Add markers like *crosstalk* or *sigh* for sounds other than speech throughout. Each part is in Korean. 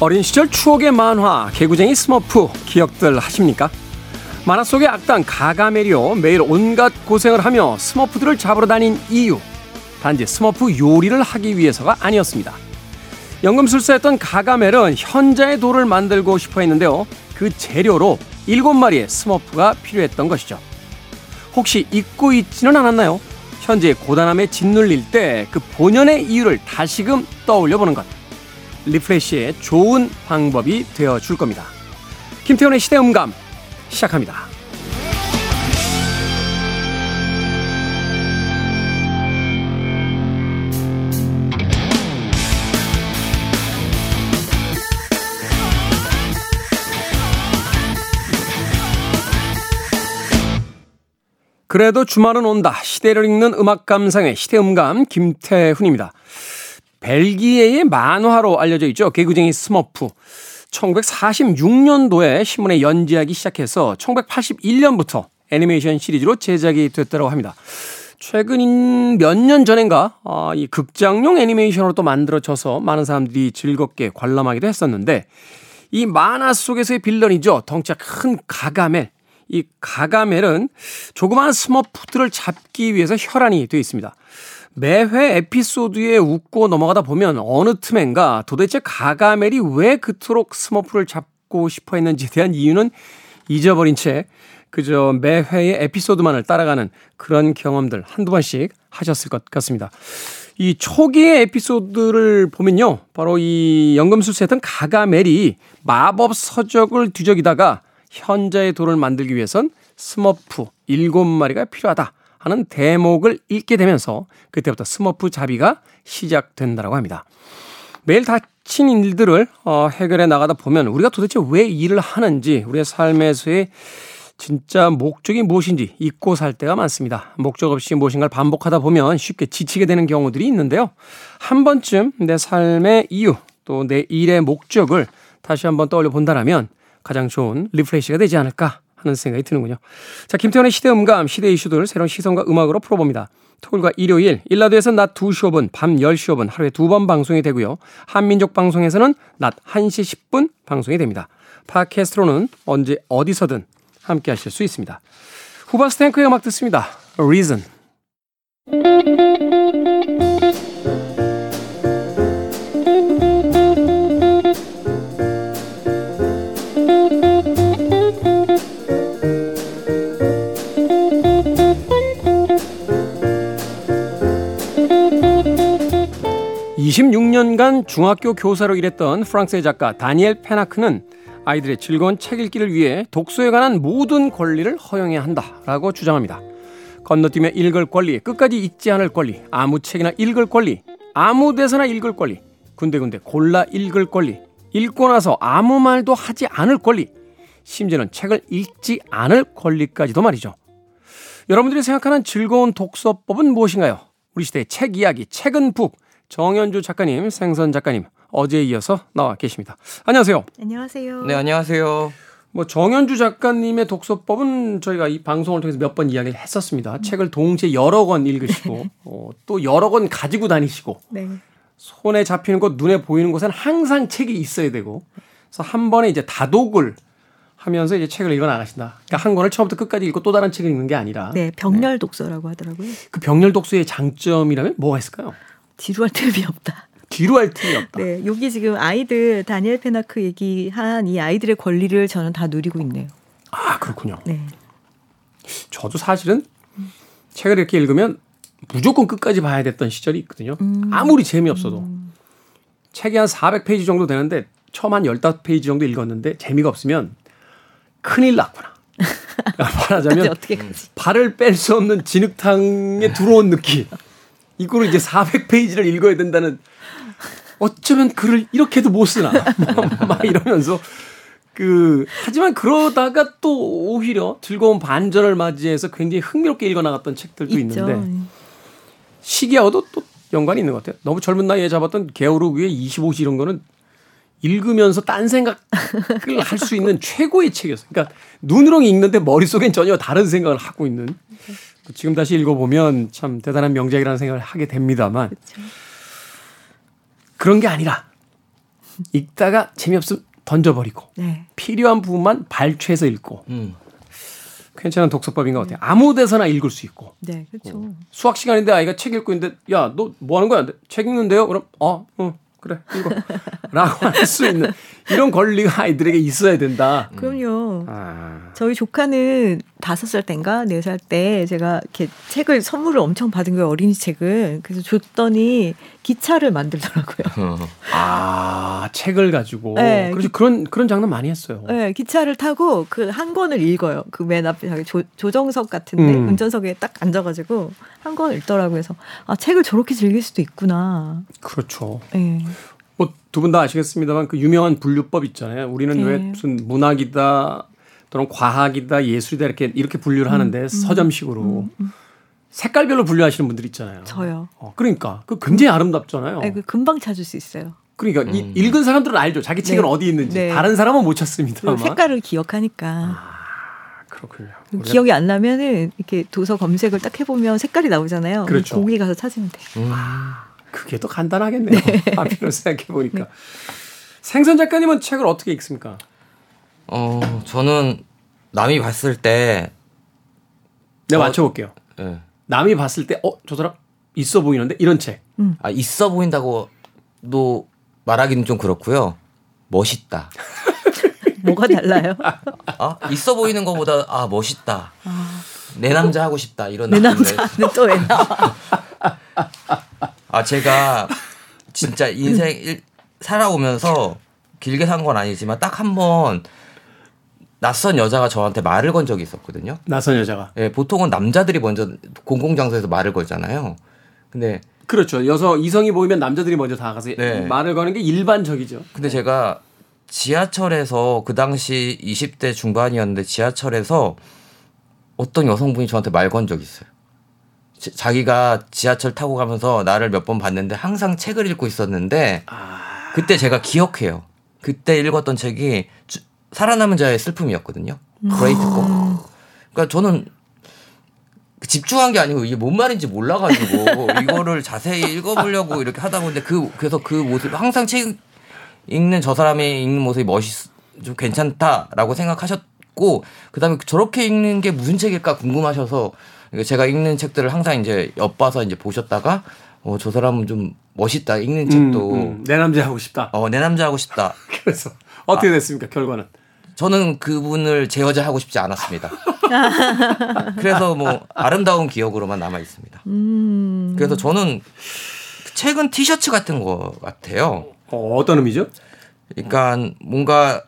어린 시절 추억의 만화 개구쟁이 스머프 기억들 하십니까? 만화 속의 악당 가가멜이 어 매일 온갖 고생을 하며 스머프들을 잡으러 다닌 이유 단지 스머프 요리를 하기 위해서가 아니었습니다. 연금술사였던 가가멜은 현자의 돌을 만들고 싶어 했는데요. 그 재료로 일곱 마리의 스머프가 필요했던 것이죠. 혹시 잊고 있지는 않았나요? 현재 고단함에 짓눌릴 때 그 본연의 이유를 다시금 떠올려 보는 것. 리프레시의 좋은 방법이 되어 줄 겁니다. 김태훈의 시대음감 시작합니다. 그래도 주말은 온다. 시대를 읽는 음악 감상의 시대음감 김태훈입니다. 벨기에의 만화로 알려져 있죠. 개구쟁이 스머프. 1946년도에 신문에 연재하기 시작해서 1981년부터 애니메이션 시리즈로 제작이 됐다고 합니다. 최근 몇 년 전인가 아, 이 극장용 애니메이션으로 또 만들어져서 많은 사람들이 즐겁게 관람하기도 했었는데 이 만화 속에서의 빌런이죠. 덩치가 큰 가가멜. 이 가가멜은 조그마한 스머프들을 잡기 위해서 혈안이 되어 있습니다. 매회 에피소드에 웃고 넘어가다 보면 어느 틈엔가 도대체 가가멜이 왜 그토록 스머프를 잡고 싶어 했는지에 대한 이유는 잊어버린 채 그저 매회의 에피소드만을 따라가는 그런 경험들 한두 번씩 하셨을 것 같습니다. 이 초기의 에피소드를 보면요. 바로 이 연금술사였던 가가멜이 마법 서적을 뒤적이다가 현자의 돌을 만들기 위해선 스머프 7마리가 필요하다. 하는 대목을 읽게 되면서 그때부터 스머프 잡이가 시작된다고 합니다. 매일 닥친 일들을 어, 해결해 나가다 보면 우리가 도대체 왜 일을 하는지 우리의 삶에서의 진짜 목적이 무엇인지 잊고 살 때가 많습니다. 목적 없이 무엇인가를 반복하다 보면 쉽게 지치게 되는 경우들이 있는데요. 한 번쯤 내 삶의 이유 또 내 일의 목적을 다시 한번 떠올려 본다면 가장 좋은 refresh가 되지 않을까 하는 생각이 드는군요. 자, 김태훈의 시대 음감, 시대 이슈들 새로운 시선과 음악으로 풀어봅니다. 토요일과 일요일, 일라디오에서 낮 2시 5분, 밤 10시 5분 하루에 두 번 방송이 되고요. 한민족 방송에서는 낮 1시 10분 방송이 됩니다. 팟캐스트로는 언제 어디서든 함께 하실 수 있습니다. 후바스탱크의 음악 듣습니다. Reason. 26년간 중학교 교사로 일했던 프랑스의 작가 다니엘 페나크는 아이들의 즐거운 책 읽기를 위해 독서에 관한 모든 권리를 허용해야 한다라고 주장합니다. 건너뛰며 읽을 권리, 끝까지 읽지 않을 권리, 아무 책이나 읽을 권리, 아무 데서나 읽을 권리, 군데군데 골라 읽을 권리, 읽고 나서 아무 말도 하지 않을 권리, 심지어는 책을 읽지 않을 권리까지도 말이죠. 여러분들이 생각하는 즐거운 독서법은 무엇인가요? 우리 시대의 책 이야기, 책은 북, 정현주 작가님, 생선 작가님 어제에 이어서 나와 계십니다. 안녕하세요. 안녕하세요. 네, 안녕하세요. 뭐 정현주 작가님의 독서법은 저희가 이 방송을 통해서 몇 번 이야기를 했었습니다. 음. 책을 동시에 여러 권 읽으시고 *laughs* 어, 또 여러 권 가지고 다니시고 네. 손에 잡히는 곳, 눈에 보이는 곳은 항상 책이 있어야 되고 그래서 한 번에 이제 다독을 하면서 이제 책을 읽어 나가신다. 그러니까 한 권을 처음부터 끝까지 읽고 또 다른 책을 읽는 게 아니라. 네, 병렬 독서라고 하더라고요. 그 병렬 독서의 장점이라면 뭐가 있을까요? 지루할 틈이 없다. 뒤로 할 틈이 없다. 네, 여기 지금 아이들 다니엘 페나크 얘기한 이 아이들의 권리를 저는 다 누리고 있네요. 아 그렇군요. 네. 저도 사실은 음. 책을 이렇게 읽으면 무조건 끝까지 봐야 됐던 시절이 있거든요. 음. 아무리 재미없어도 음. 책이 한 400페이지 정도 되는데 처음 한 15페이지 정도 읽었는데 재미가 없으면 큰일 났구나. *laughs* 말하자면 발을 뺄 수 없는 진흙탕에 들어온 느낌. 이거를 이제 400페이지를 읽어야 된다는 어쩌면 글을 이렇게도 못 쓰나 *laughs* 막 이러면서 그 하지만 그러다가 또 오히려 즐거운 반전을 맞이해서 굉장히 흥미롭게 읽어 나갔던 책들도 있죠. 있는데 시기하고도 또 연관이 있는 것 같아요. 너무 젊은 나이에 잡았던 위에 25시 이런 거는 읽으면서 딴 생각을 *laughs* 할 수 있는 최고의 책이었어요. 그러니까 눈으로 읽는데 머릿속엔 전혀 다른 생각을 하고 있는 지금 다시 읽어보면 참 대단한 명작이라는 생각을 하게 됩니다만 그쵸. 그런 게 아니라 읽다가 재미없으면 던져버리고 네. 필요한 부분만 발췌해서 읽고 음. 괜찮은 독서법인 것 같아요. 아무 데서나 읽을 수 있고 네, 그렇죠. 수학 시간인데 아이가 책 읽고 있는데 야 너 뭐 하는 거야? 책 읽는데요? 그럼 어, 어 그래 읽어 *laughs* 라고 할 수 있는 이런 권리가 아이들에게 있어야 된다. 그럼요. 아, 저희 조카는 다섯 살 때인가 네 살 때 제가 이렇게 책을 선물을 엄청 받은 거예요 어린이 책을 그래서 줬더니 기차를 만들더라고요. *laughs* 어. 아 책을 가지고 네. 그렇죠 그런 그런 장난 많이 했어요. 네, 기차를 타고 그 한 권을 읽어요. 그 맨 앞에 자기 조, 조정석 같은데 음. 운전석에 딱 앉아가지고 한 권을 읽더라고요. 그래서 아 책을 저렇게 즐길 수도 있구나. 그렇죠. 네. 뭐두분 다 아시겠습니다만 그 유명한 분류법 있잖아요. 우리는 네. 왜 무슨 문학이다 또는 과학이다 예술이다 이렇게 이렇게 분류를 하는데 서점식으로 색깔별로 분류하시는 분들 있잖아요. 저요. 어, 그러니까 그 굉장히 아름답잖아요. 네, 그 금방 찾을 수 있어요. 그러니까 이, 읽은 사람들은 알죠. 자기 책은 네. 어디 있는지. 네. 다른 사람은 못 그리고 찾습니다만. 색깔을 기억하니까. 아, 그렇군요. 우리가 기억이 안 나면은 이렇게 도서 검색을 딱 해보면 색깔이 나오잖아요. 그렇죠. 거기 가서 찾으면 돼. 음. 그게 더 간단하겠네요. *laughs* 한편으로 생각해 보니까. 생선 작가님은 책을 어떻게 읽습니까? 어, 저는 남이 봤을 때 내가 어, 맞춰볼게요. 예. 남이 봤을 때, 어, 저 사람 있어 보이는데? 이런 책. 아, 있어 보인다고도 말하기는 좀 그렇고요. 멋있다. *laughs* 뭐가 달라요? 아, 있어 보이는 것보다 아, 멋있다. 내 남자 하고 싶다. 이런 내 남자는 또 왜 나와? *laughs* 아 제가 진짜 인생 일, 살아오면서 길게 산 건 아니지만 딱 한 번 낯선 여자가 저한테 말을 건 적이 있었거든요. 낯선 여자가. 예, 보통은 남자들이 먼저 공공 장소에서 말을 걸잖아요. 근데 그렇죠. 여서 이성이 보이면 남자들이 먼저 다가가서 네. 말을 거는 게 일반적이죠. 근데 제가 지하철에서 그 당시 20대 중반이었는데 지하철에서 어떤 여성분이 저한테 말 건 적이 있어요. 지- 자기가 지하철 타고 가면서 나를 몇 번 봤는데 항상 책을 읽고 있었는데 아, 그때 제가 기억해요. 그때 읽었던 책이 주- 살아남은 자의 슬픔이었거든요. 브레이트 거. 그러니까 저는 집중한 게 아니고 이게 뭔 말인지 몰라가지고 *laughs* 이거를 자세히 읽어보려고 이렇게 하다 보는데 그 그래서 그 모습 항상 책 읽는 저 사람이 읽는 모습이 멋있 좀 괜찮다라고 생각하셨고 그다음에 저렇게 읽는 게 무슨 책일까 궁금하셔서 제가 읽는 책들을 항상 이제 엿봐서 이제 보셨다가 어 저 사람은 좀 멋있다 읽는 책도 음, 음, 내 남자 하고 싶다. 어 내 남자 하고 싶다 *laughs* 그래서 어떻게 됐습니까? 결과는. 저는 그분을 제 여자 하고 싶지 않았습니다. *laughs* 그래서 뭐 아름다운 기억으로만 남아 있습니다. 음. 그래서 저는 책은 티셔츠 같은 거 같아요. 어, 어떤 의미죠? 그러니까 뭔가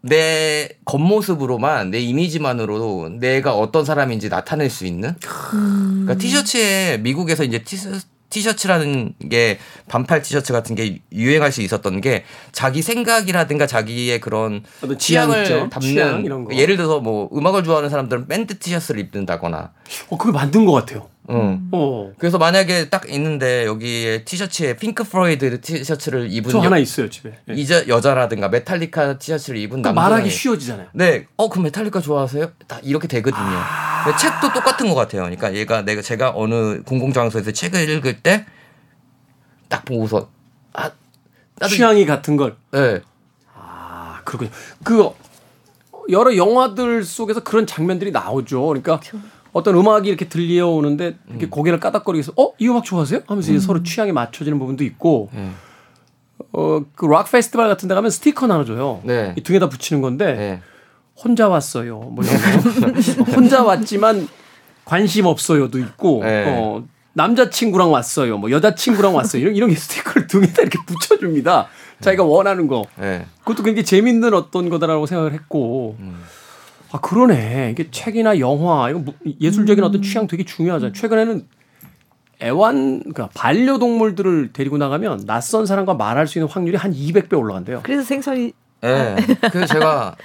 내 겉모습으로만 내 이미지만으로도 내가 어떤 사람인지 나타낼 수 있는 그러니까 티셔츠에 미국에서 이제 티셔, 티셔츠라는 게 반팔 티셔츠 같은 게 유행할 수 있었던 게 자기 생각이라든가 자기의 그런 취향 취향을 있죠. 담는 취향. 예를 들어서 뭐 음악을 좋아하는 사람들은 밴드 티셔츠를 입는다거나 어, 그거 만든 것 같아요. 응. 어, 그래서 만약에 딱 있는데 여기에 티셔츠에 핑크 플로이드 티셔츠를 입은 저 여, 하나 있어요 집에. 예. 이자 여자라든가 메탈리카 티셔츠를 입은 그러니까 남자 말하기 쉬워지잖아요. 네, 어 그럼 메탈리카 좋아하세요? 다 이렇게 되거든요. 아. 책도 똑같은 것 같아요. 그러니까 얘가 내가 제가 어느 공공장소에서 책을 읽을 때 딱 보고서 아 나도 취향이 같은 걸. 네, 아, 그렇군요. 그 여러 영화들 속에서 그런 장면들이 나오죠. 그러니까 어떤 음악이 이렇게 들려오는데 이렇게 음. 고개를 까닥거리면서 어, 이 음악 좋아하세요? 하면서 이제 서로 취향에 맞춰지는 부분도 있고 네. 어, 그락 페스티벌 같은 데 가면 스티커 나눠줘요. 네. 이 등에다 붙이는 건데 네. 혼자 왔어요. 뭐 이런 거. *laughs* 혼자 왔지만 관심 없어요도 있고 네. 어, 남자 친구랑 왔어요. 뭐 여자 친구랑 왔어요. 이런 이런 게 스티커를 등에다 이렇게 붙여 줍니다. 자기가 원하는 거. 네. 그것도 굉장히 재밌는 어떤 거다라고 생각을 했고. 음. 아 그러네. 이게 책이나 영화 이거 뭐 예술적인 어떤 취향 되게 중요하잖아요. 최근에는 애완 그러니까 반려동물들을 데리고 나가면 낯선 사람과 말할 수 있는 확률이 한 200배 올라간대요. 그래서 생선이 네. 그래서 제가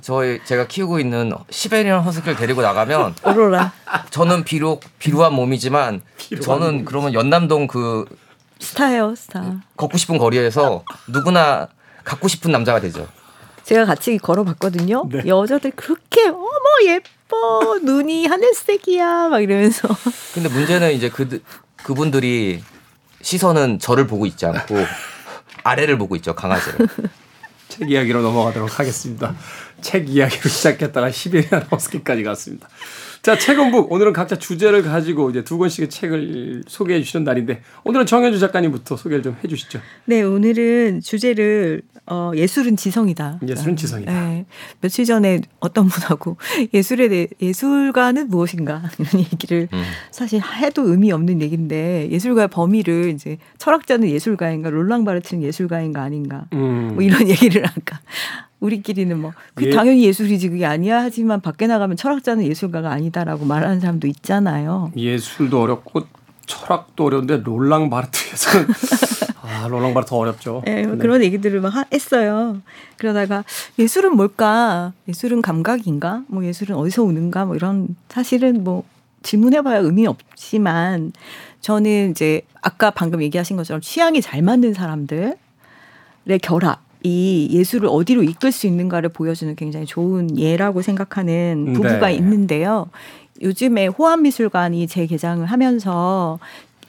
저희 제가 키우고 있는 시베리안 허스키를 데리고 나가면 *laughs* 오로라 저는 비록 비루한 몸이지만 저는 그러면 연남동 그 스타예요 스타. 걷고 싶은 거리에서 누구나 갖고 싶은 남자가 되죠. 제가 같이 걸어봤거든요. 네. 여자들 그렇게 어머 예뻐 눈이 하늘색이야 막 이러면서 근데 문제는 이제 그 그분들이 시선은 저를 보고 있지 않고 아래를 보고 있죠 강아지를. *laughs* 책 이야기로 넘어가도록 하겠습니다. 책 이야기로 *laughs* 시작했다가 10일이나 넘었기까지 갔습니다. 자, 책은북. 오늘은 각자 주제를 가지고 이제 두 권씩의 책을 소개해 주시는 날인데 오늘은 정현주 작가님부터 소개를 좀 해 주시죠. 네, 오늘은 주제를 어, 예술은 지성이다. 예술은 지성이다. 네, 며칠 전에 어떤 분하고 *laughs* 예술에 대해 예술가는 무엇인가 *laughs* 이런 얘기를 음. 사실 해도 의미 없는 얘기인데 예술가의 범위를 이제 철학자는 예술가인가 롤랑 바르트는 예술가인가 아닌가 음. 뭐 이런 얘기를 아까 우리끼리는 뭐그 예. 당연히 예술이지 그게 아니야 하지만 밖에 나가면 철학자는 예술가가 아니다라고 말하는 사람도 있잖아요. 예술도 어렵고 철학도 어려운데 롤랑 바르트에서는 *laughs* 아, 롤랑 바르트 어렵죠. 예, 뭐 네. 그런 얘기들을 막 하- 했어요. 그러다가 예술은 뭘까? 예술은 감각인가? 뭐 예술은 어디서 오는가? 뭐 이런 사실은 뭐 질문해봐야 의미 없지만 저는 이제 아까 방금 얘기하신 것처럼 취향이 잘 맞는 사람들의 결합. 이 예술을 어디로 이끌 수 있는가를 보여주는 굉장히 좋은 예라고 생각하는 부부가 네. 있는데요. 요즘에 호암미술관이 재개장을 하면서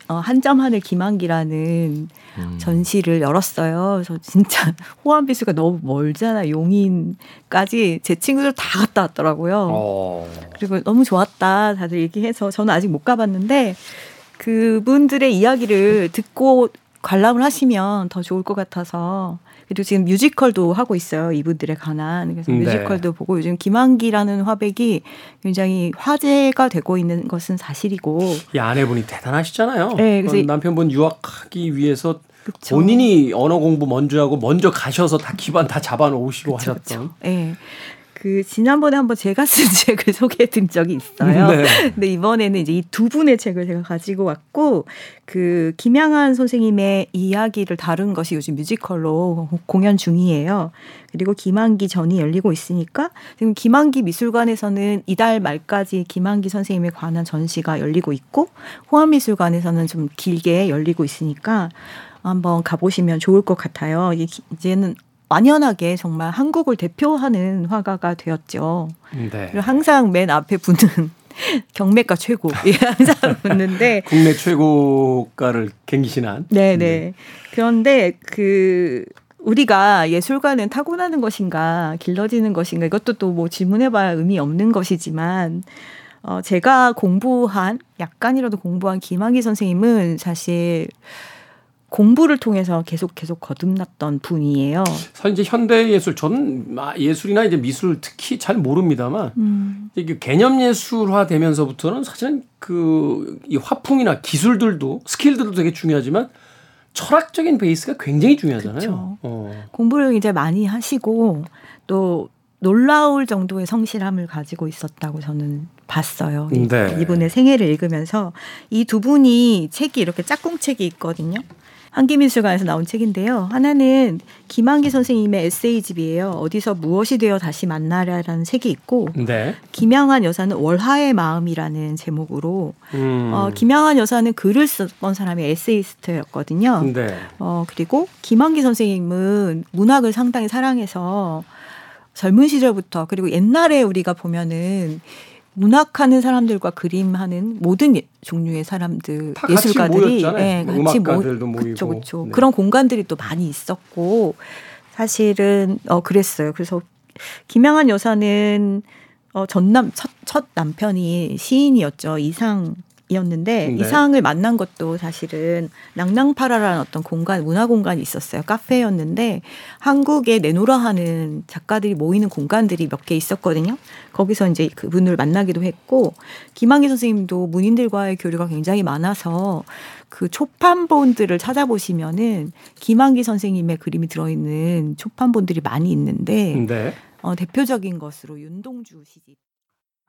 어, 한점 하늘 김한기라는 음. 전시를 열었어요. 그래서 진짜 *laughs* 호암비수가 너무 멀잖아. 용인까지 제 친구들 다 갔다 왔더라고요. 어. 그리고 너무 좋았다. 다들 얘기해서 저는 아직 못 가봤는데 그분들의 이야기를 듣고 관람을 하시면 더 좋을 것 같아서 그리고 지금 뮤지컬도 하고 있어요. 이분들에 관한. 그래서 네. 뮤지컬도 보고 요즘 김한기라는 화백이 굉장히 화제가 되고 있는 것은 사실이고 이 아내분이 대단하시잖아요. 네, 그래서 이- 남편분 유학하기 위해서 그쵸. 본인이 언어 공부 먼저 하고 먼저 가셔서 다 기반 다 잡아놓으시고 그쵸, 하셨던. 그쵸. 예. 그 지난번에 한번 제가 쓴 *laughs* 책을 소개해 드린 적이 있어요. 네. 근데 이번에는 이제 이 두 분의 책을 제가 가지고 왔고 그 김양한 선생님의 이야기를 다룬 것이 요즘 뮤지컬로 공연 중이에요. 그리고 김한기 전이 열리고 있으니까 지금 김한기 미술관에서는 이달 말까지 김한기 선생님에 관한 전시가 열리고 있고 호암미술관에서는 좀 길게 열리고 있으니까 한번 가보시면 좋을 것 같아요. 이- 이제는 완연하게 정말 한국을 대표하는 화가가 되었죠. 네. 항상 맨 앞에 붙는 *laughs* 경매가 최고. 예, 항상 *laughs* 붙는데 국내 최고가를 갱신한. 네네. 그런데 그 우리가 예술가는 타고나는 것인가 길러지는 것인가 이것도 또 뭐 질문해봐야 의미 없는 것이지만 어 제가 공부한 약간이라도 공부한 김학의 선생님은 사실 공부를 통해서 계속 계속 거듭났던 분이에요. 사실 이제 현대 예술 저는 아, 예술이나 이제 미술 특히 잘 모릅니다만 음. 이게 개념 예술화 되면서부터는 사실은 그 이 화풍이나 기술들도 스킬들도 되게 중요하지만 철학적인 베이스가 굉장히 중요하잖아요. 어. 공부를 이제 많이 하시고 또 놀라울 정도의 성실함을 가지고 있었다고 저는 봤어요. 이- 네. 이분의 생애를 읽으면서 이 두 분이 책이 이렇게 짝꿍 책이 있거든요. 한기미술관에서 나온 책인데요. 하나는 김한기 선생님의 에세이집이에요. 어디서 무엇이 되어 다시 만나랴라는 책이 있고 네. 김양한 여사는 월하의 마음이라는 제목으로 음. 어, 김양한 여사는 글을 썼던 사람이 에세이스트였거든요. 네. 어, 그리고 김한기 선생님은 문학을 상당히 사랑해서 젊은 시절부터 그리고 옛날에 우리가 보면은 문학하는 사람들과 그림하는 모든 예- 종류의 사람들 다 같이 예술가들이 모였잖아요. 예, 뭐 같이 모 음악가들도 모이고. 그쵸, 그쵸. 네. 그런 공간들이 또 많이 있었고 사실은 어 그랬어요. 그래서 김양한 여사는 어 전남 첫, 첫 남편이 시인이었죠. 이상 이었는데 네. 이 상을 만난 것도 사실은 낭낭파라라는 어떤 공간 문화 공간이 있었어요 카페였는데 한국에 내노라 하는 작가들이 모이는 공간들이 몇 개 있었거든요 거기서 이제 그분을 만나기도 했고 김환기 선생님도 문인들과의 교류가 굉장히 많아서 그 초판본들을 찾아보시면은 김환기 선생님의 그림이 들어있는 초판본들이 많이 있는데 네. 어, 대표적인 것으로 윤동주 시집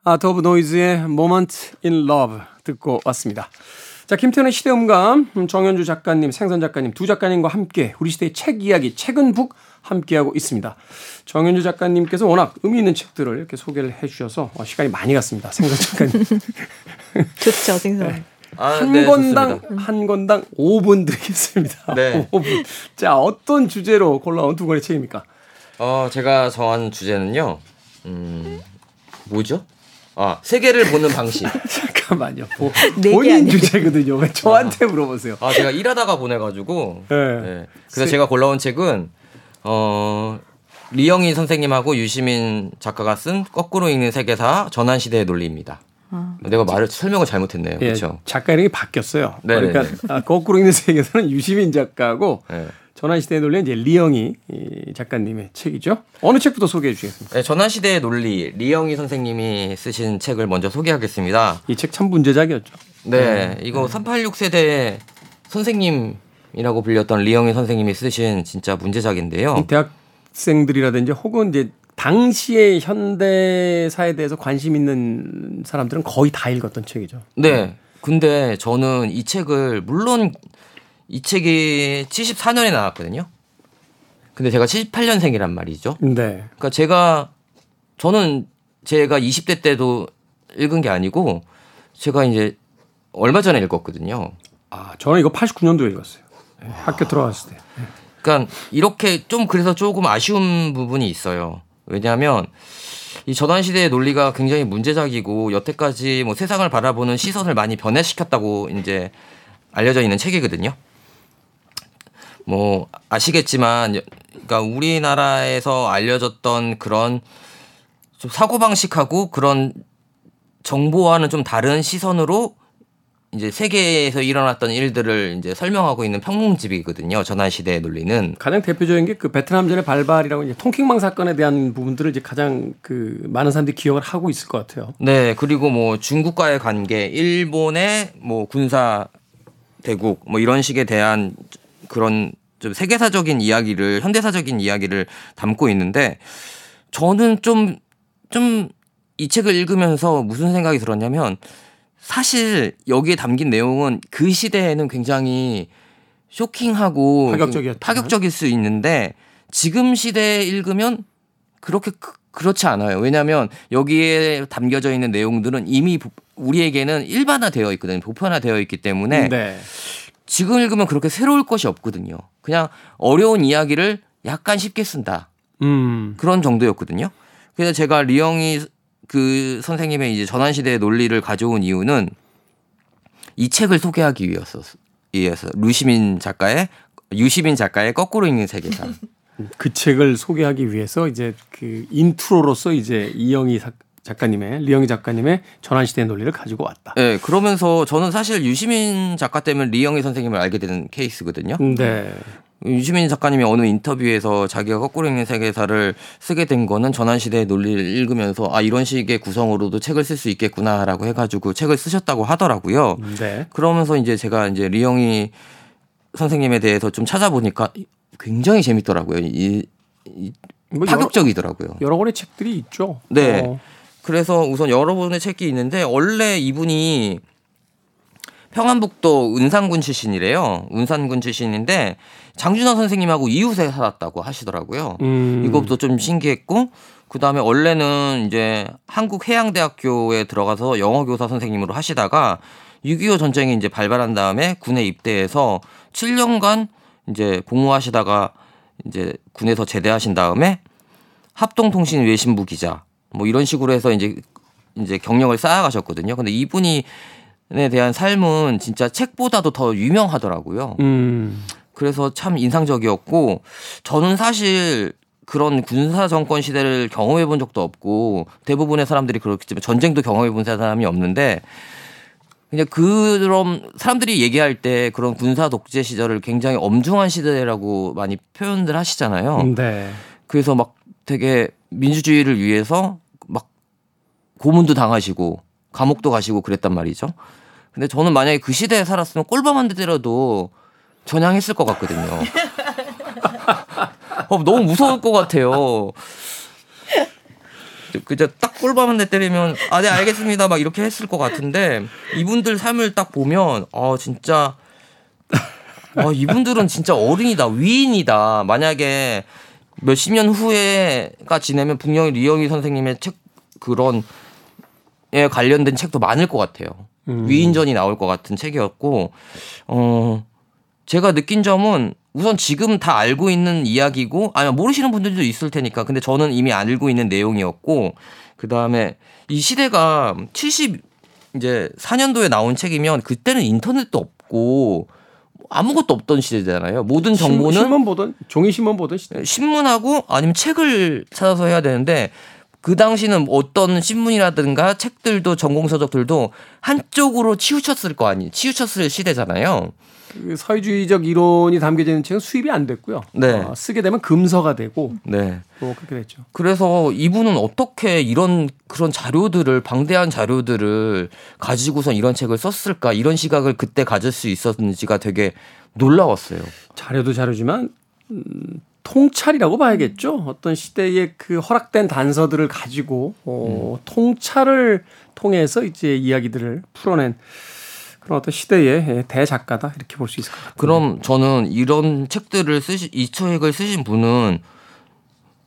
아트 오브 노이즈의 Moment in Love 듣고 왔습니다. 자, 김태훈의 시대음감, 음, 정현주 작가님, 생선 작가님 두 작가님과 함께 우리 시대의 책 이야기, 책은 북 함께하고 있습니다. 정현주 작가님께서 워낙 의미 있는 책들을 이렇게 소개를 해 주셔서 어, 시간이 많이 갔습니다. 생선 작가님. *laughs* 좋죠 생선 아, 한 네, 권당, 좋습니다. 한 권당 5분 드리겠습니다. 네. *laughs* 5분. 자, 어떤 주제로 골라온 두 권의 책입니까? 어, 제가 정한 주제는요. 음, 뭐죠? 아 세계를 보는 방식. *laughs* 잠깐만요. 보, 네개 본인 아니에요? 주제거든요. 왜 저한테 물어보세요? 아 제가 일하다가 보내가지고. 네. 네. 그래서 세- 제가 골라온 책은 어 리영희 선생님하고 유시민 작가가 쓴 거꾸로 읽는 세계사 전환 시대의 논리입니다. 아. 내가 말을 설명을 잘못했네요. 예, 그렇죠. 작가 이름이 바뀌었어요. 네네네. 그러니까 아, 거꾸로 읽는 세계에서는 유시민 작가고 네. 전환시대의 논리는 이제 리영이 이 작가님의 책이죠. 어느 책부터 소개해 주시겠습니까? 네, 전환 시대의 논리 리영희 선생님이 쓰신 책을 먼저 소개하겠습니다. 이 책 참 문제작이었죠. 네, 이거 386 세대 선생님이라고 불렸던 리영희 선생님이 쓰신 진짜 문제작인데요. 대학생들이라든지 혹은 이제 당시의 현대사에 대해서 관심 있는 사람들은 거의 다 읽었던 책이죠. 네. 근데 저는 이 책을 물론 이 책이 74년에 나왔거든요. 근데 제가 78년생이란 말이죠. 네. 그러니까 제가 저는 제가 20대 때도 읽은 게 아니고 제가 이제 얼마 전에 읽었거든요. 아, 저는 이거 89년도에 읽었어요. 네, 학교 들어갔을 때. 그러니까 이렇게 좀 그래서 조금 아쉬운 부분이 있어요. 왜냐하면 이 전환 시대의 논리가 굉장히 문제작이고 여태까지 뭐 세상을 바라보는 시선을 많이 변화시켰다고 이제 알려져 있는 책이거든요. 뭐 아시겠지만 그러니까 우리나라에서 알려졌던 그런 좀 사고 방식하고 그런 정보와는 좀 다른 시선으로 이제 세계에서 일어났던 일들을 이제 설명하고 있는 평론집이거든요. 전환 시대의 논리는. 가장 대표적인 게 그 베트남전의 발발이라고 이제 통킹망 사건에 대한 부분들을 이제 가장 그 많은 사람들이 기억을 하고 있을 것 같아요. 네, 그리고 뭐 중국과의 관계, 일본의 뭐 군사 대국 뭐 이런 식에 대한 그런 좀 세계사적인 이야기를 현대사적인 이야기를 담고 있는데 저는 좀 좀 이 책을 읽으면서 무슨 생각이 들었냐면 사실 여기에 담긴 내용은 그 시대에는 굉장히 쇼킹하고. 파격적일 수 있는데 지금 시대에 읽으면 그렇게 그- 그렇지 않아요. 왜냐하면 여기에 담겨져 있는 내용들은 이미 보- 우리에게는 일반화되어 있거든요. 보편화되어 있기 때문에 네. 지금 읽으면 그렇게 새로울 것이 없거든요. 그냥 어려운 이야기를 약간 쉽게 쓴다. 음. 그런 정도였거든요. 그래서 제가 리영희 그 선생님의 이제 전환시대의 논리를 가져온 이유는 이 책을 소개하기 위해서, 위해서 루시민 작가의 유시민 작가의 거꾸로 읽는 세계사. *laughs* 그 책을 소개하기 위해서 이제 그 인트로로서 이제 리영희 사- 작가님의 리영희 작가님의 전환시대의 논리를 가지고 왔다. 네, 그러면서 저는 사실 유시민 작가 때문에 리영희 선생님을 알게 되는 케이스거든요. 네. 유시민 작가님이 어느 인터뷰에서 자기가 거꾸로 읽는 세계사를 쓰게 된 거는 전환시대의 논리를 읽으면서 아 이런 식의 구성으로도 책을 쓸 수 있겠구나라고 해가지고 책을 쓰셨다고 하더라고요. 네. 그러면서 이제 제가 이제 리영희 선생님에 대해서 좀 찾아보니까 굉장히 재밌더라고요. 이, 이뭐 여러, 파격적이더라고요. 여러 권의 책들이 있죠. 네. 어, 그래서 우선 여러 분의 책이 있는데 원래 이분이 평안북도 은산군 출신이래요. 은산군 출신인데 장준하 선생님하고 이웃에 살았다고 하시더라고요. 음. 이것도 좀 신기했고 그 다음에 원래는 이제 한국해양대학교에 들어가서 영어교사 선생님으로 하시다가 6.25 전쟁이 이제 발발한 다음에 군에 입대해서 7년간 이제 복무하시다가 이제 군에서 제대하신 다음에 합동통신 외신부 기자 뭐 이런 식으로 해서 이제 이제 경력을 쌓아가셨거든요. 근데 이분이 에 대한 삶은 진짜 책보다도 더 유명하더라고요. 음. 그래서 참 인상적이었고 저는 사실 그런 군사 정권 시대를 경험해 본 적도 없고 대부분의 사람들이 그렇겠지만 전쟁도 경험해 본 사람이 없는데 그냥 그런 사람들이 얘기할 때 그런 군사 독재 시절을 굉장히 엄중한 시대라고 많이 표현들 하시잖아요. 네. 그래서 막 되게 민주주의를 위해서 막 고문도 당하시고 감옥도 가시고 그랬단 말이죠. 근데 저는 만약에 그 시대에 살았으면 꼴밤 한대 때려도 전향했을 것 같거든요. *laughs* 어, 너무 무서울 것 같아요. 그저 딱 꼴밤 한 대 때리면 아 네 알겠습니다 막 이렇게 했을 것 같은데 이분들 삶을 딱 보면 아 진짜 아 이분들은 진짜 어른이다 위인이다 만약에 몇십 년 후에가 지내면 분명히 리영희 선생님의 책 그런 에 관련된 책도 많을 것 같아요. 음. 위인전이 나올 것 같은 책이었고 어 제가 느낀 점은 우선 지금 다 알고 있는 이야기고 아니 모르시는 분들도 있을 테니까 근데 저는 이미 알고 있는 내용이었고 그 다음에 이 시대가 70 이제 4년도에 나온 책이면 그때는 인터넷도 없고 아무것도 없던 시대잖아요. 모든 정보는 신문 보던 종이 신문 보던 시대. 신문하고 아니면 책을 찾아서 해야 되는데 그 당시는 어떤 신문이라든가 책들도 전공 서적들도 한쪽으로 치우쳤을 거 아니 치우쳤을 시대잖아요. 그 사회주의적 이론이 담겨져 있는 책은 수입이 안 됐고요. 네. 어, 쓰게 되면 금서가 되고 네. 뭐 그렇게 됐죠. 그래서 이분은 어떻게 이런 그런 자료들을 방대한 자료들을 가지고선 이런 책을 썼을까 이런 시각을 그때 가질 수 있었는지가 되게 놀라웠어요. 자료도 자료지만 음, 통찰이라고 봐야겠죠. 어떤 시대의 그 허락된 단서들을 가지고 어, 통찰을 통해서 이제 이야기들을 풀어낸 그런 어떤 시대의 대작가다 이렇게 볼 수 있을 것 같아요. 그럼 저는 이런 책들을 쓰시 이 책을 쓰신 분은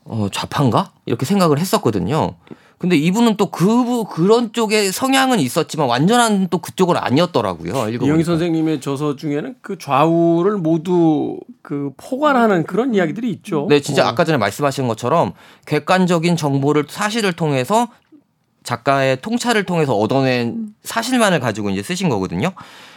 어 좌파인가 이렇게 생각을 했었거든요. 근데 이분은 또 그 그런 쪽에 성향은 있었지만 완전한 또 그쪽은 아니었더라고요. 이영희 선생님의 저서 중에는 그 좌우를 모두 그 포괄하는 그런 이야기들이 있죠. 네, 진짜 어. 아까 전에 말씀하신 것처럼 객관적인 정보를 사실을 통해서 작가의 통찰을 통해서 얻어낸 사실만을 가지고 이제 쓰신 거거든요.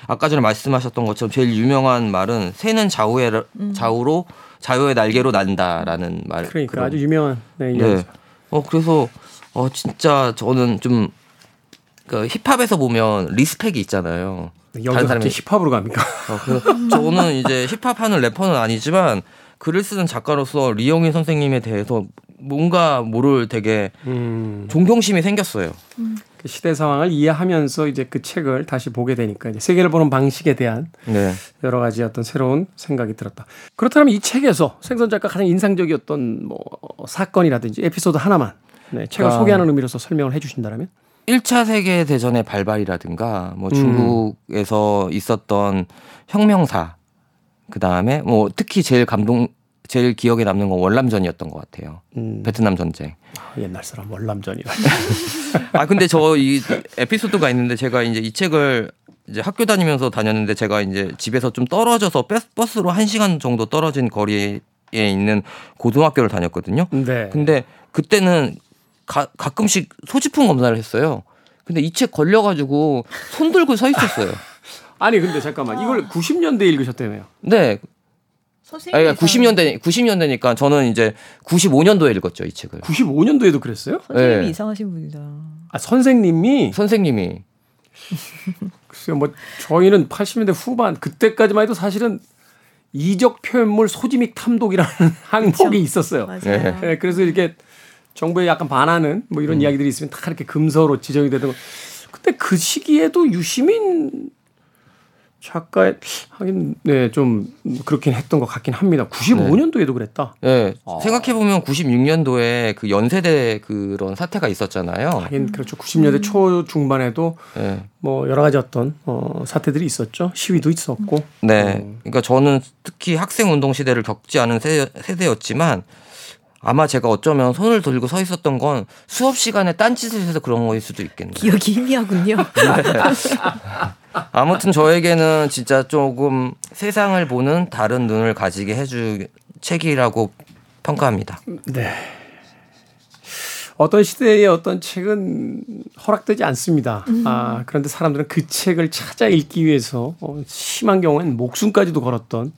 아까 전에 말씀하셨던 것처럼 제일 유명한 말은 새는 좌우의 좌우로 자유의 날개로 난다라는 말. 그러니까 그런- 아주 유명한 네, 네. 어 그래서 어 진짜 저는 좀 그 힙합에서 보면 리스펙이 있잖아요. 다른 사람이 힙합으로 갑니까? *laughs* 어, 그래서 저는 이제 힙합하는 래퍼는 아니지만 글을 쓰는 작가로서 리영희 선생님에 대해서 뭔가 모를 되게 음, 존경심이 생겼어요. 그 시대 상황을 이해하면서 이제 그 책을 다시 보게 되니까 이제 세계를 보는 방식에 대한 네. 여러 가지 어떤 새로운 생각이 들었다. 그렇다면 이 책에서 생선 작가 가장 인상적이었던 뭐 사건이라든지 에피소드 하나만 네, 책을 아. 소개하는 의미로서 설명을 해주신다면 1차 세계 대전의 발발이라든가 음. 뭐 중국에서 있었던 혁명사 그 다음에 뭐 특히 제일 감동 제일 기억에 남는 건 월남전이었던 것 같아요. 음, 베트남 전쟁. 아, 옛날 사람 월남전이라. *laughs* 아 근데 저 이 에피소드가 있는데 제가 이제 이 책을 이제 학교 다니면서 다녔는데 제가 이제 집에서 좀 떨어져서 버스- 버스로 한 시간 정도 떨어진 거리에 있는 고등학교를 다녔거든요. 네. 근데 그때는 가, 가끔씩 소지품 검사를 했어요. 근데 이 책 걸려가지고 손 들고 서 있었어요. *laughs* 아니 근데 잠깐만 이걸 90년대 에 읽으셨다며요. 네, 선생님 아니, 90년대 90년대니까 저는 이제 95년도에 읽었죠 이 책을. 95년도에도 그랬어요? 선생님이 네. 이상하신 분이다. 아 선생님이 선생님이 *laughs* 글쎄요 뭐 저희는 80년대 후반 그때까지만 해도 사실은 이적 표현물 소지믹 탐독이라는 *laughs* 항목이 있었어요. 맞아요. 네. 네, 그래서 이렇게 정부에 약간 반하는 뭐 이런 이야기들이 있으면 다 이렇게 금서로 지정이 되던 거. 그때 그 시기에도 유시민 작가의 하긴 네좀 그렇긴 했던 것 같긴 합니다. 95년도에도 그랬다. 예, 아. 생각해 보면 96년도에 그 연세대 그런 사태가 있었잖아요. 하긴 그렇죠. 90년대 초 중반에도 예. 뭐 여러 가지 어떤 어 사태들이 있었죠. 시위도 있었고. 네. 어. 그러니까 저는 특히 학생 운동 시대를 겪지 않은 세대, 세대였지만 아마 제가 어쩌면 손을 들고 서 있었던 건 수업 시간에 딴짓을 해서 그런 거일 수도 있겠네요. 기억이 희미하군요. *laughs* 아무튼 저에게는 진짜 조금 세상을 보는 다른 눈을 가지게 해줄 책이라고 평가합니다. 네. 어떤 시대의 어떤 책은 허락되지 않습니다. 아, 그런데 사람들은 그 책을 찾아 읽기 위해서 어, 심한 경우에는 목숨까지도 걸었던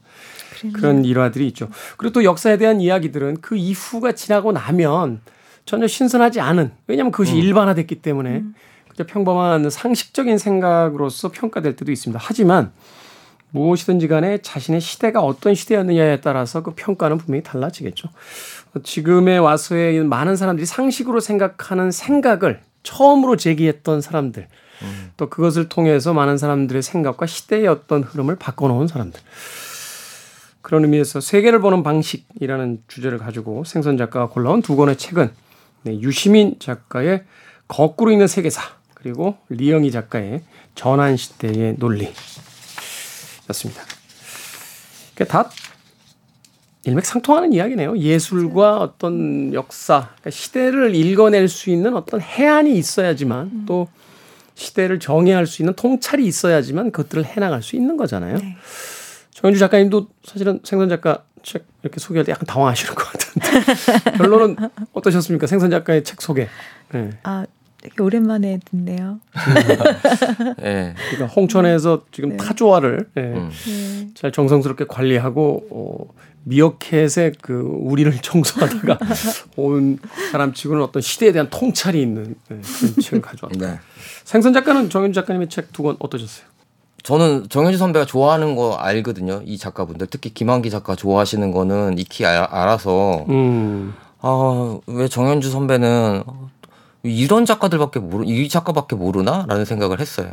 그런 일화들이 있죠. 그리고 또 역사에 대한 이야기들은 그 이후가 지나고 나면 전혀 신선하지 않은 왜냐하면 그것이 일반화됐기 때문에 그저 평범한 상식적인 생각으로서 평가될 때도 있습니다. 하지만 무엇이든지 간에 자신의 시대가 어떤 시대였느냐에 따라서 그 평가는 분명히 달라지겠죠. 지금에 와서의 많은 사람들이 상식으로 생각하는 생각을 처음으로 제기했던 사람들, 또 그것을 통해서 많은 사람들의 생각과 시대의 어떤 흐름을 바꿔놓은 사람들. 그런 의미에서 세계를 보는 방식이라는 주제를 가지고 생선 작가가 골라온 두 권의 책은 네, 유시민 작가의 거꾸로 있는 세계사 그리고 리영희 작가의 전환 시대의 논리였습니다. 그러니까 다 일맥상통하는 이야기네요. 예술과 어떤 역사, 그러니까 시대를 읽어낼 수 있는 어떤 해안이 있어야지만 또 시대를 정의할 수 있는 통찰이 있어야지만 그것들을 해나갈 수 있는 거잖아요. 네. 정현주 작가님도 사실은 생선 작가 책 이렇게 소개할 때 약간 당황하시는 것 같은데 *laughs* 결론은 어떠셨습니까? 생선 작가의 책 소개. 네. 아, 되게 오랜만에 듣네요. 예. *laughs* 그러니까 홍천에서 지금 네. 타조화를 예, 음. 네. 잘 정성스럽게 관리하고 어, 미어캣의 그 우리를 청소하다가 *laughs* 온 사람치고는 어떤 시대에 대한 통찰이 있는 예, 그런 책을 가져왔다. 네. 생선 작가는 정현주 작가님의 책 두 권 어떠셨어요? 저는 정현주 선배가 좋아하는 거 알거든요. 이 작가분들 특히 김한기 작가 좋아하시는 거는 익히 알, 알아서 음. 아왜 정현주 선배는 이런 작가들밖에 모르 이 작가밖에 모르나라는 생각을 했어요.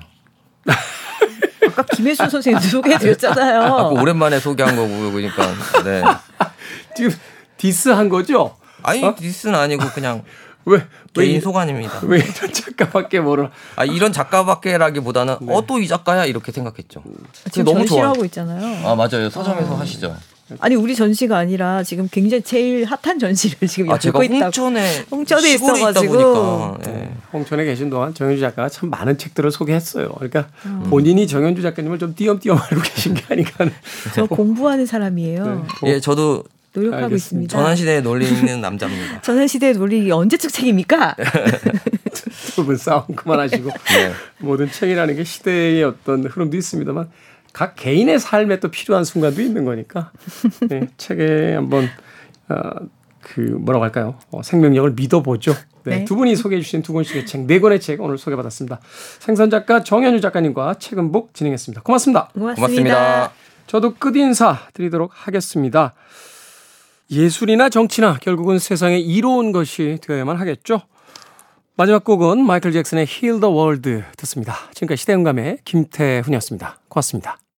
*laughs* 아까 김혜수 선생님 소개해드렸잖아요. 아까 오랜만에 소개한 거고 그러니까 네. *laughs* 지금 디스한 거죠? 아니 어? 디스는 아니고 그냥 *laughs* 왜? 왜, 개인 이- 소관입니다. *laughs* 왜 이런 작가밖에 모르나? 아 이런 작가밖에라기보다는 네. 어또 이 작가야 이렇게 생각했죠. 지금 너무 좋아. 전시하고 있잖아요. 아 맞아요 서점에서 하시죠. 아니 우리 전시가 아니라 지금 굉장히 제일 핫한 전시를 지금 아 열고 있다고. 홍천에 홍천에 시골에 있다 있어가지고. 예. 네. 홍천에 계신 동안 정현주 작가가 참 많은 책들을 소개했어요. 그러니까 본인이 정현주 작가님을 좀 띄엄띄엄 *laughs* 알고 계신 게 아닌가. 저 공부하는 사람이에요. 네. 예 저도 노력하고 알겠습니다. 있습니다. 전환시대에 논리 있는 *laughs* 남자입니다. 전환시대의 논리 언제적 책입니까? *laughs* 두분 싸움 그만하시고 *laughs* 네. 모든 책이라는 게 시대의 어떤 흐름도 있습니다만 각 개인의 삶에 또 필요한 순간도 있는 거니까 네, 책에 한번 어, 그 뭐라고 할까요? 어, 생명력을 믿어보죠. 네, 네. 두 분이 소개해 주신 두 권씩의 책, 네 권의 책 오늘 소개받았습니다. 생선 작가 정현주 작가님과 책은복 진행했습니다. 고맙습니다. 고맙습니다. 고맙습니다. 저도 끝인사 드리도록 하겠습니다. 예술이나 정치나 결국은 세상에 이로운 것이 되어야만 하겠죠. 마지막 곡은 마이클 잭슨의 Heal the World 듣습니다. 지금까지 시대음감의 김태훈이었습니다. 고맙습니다.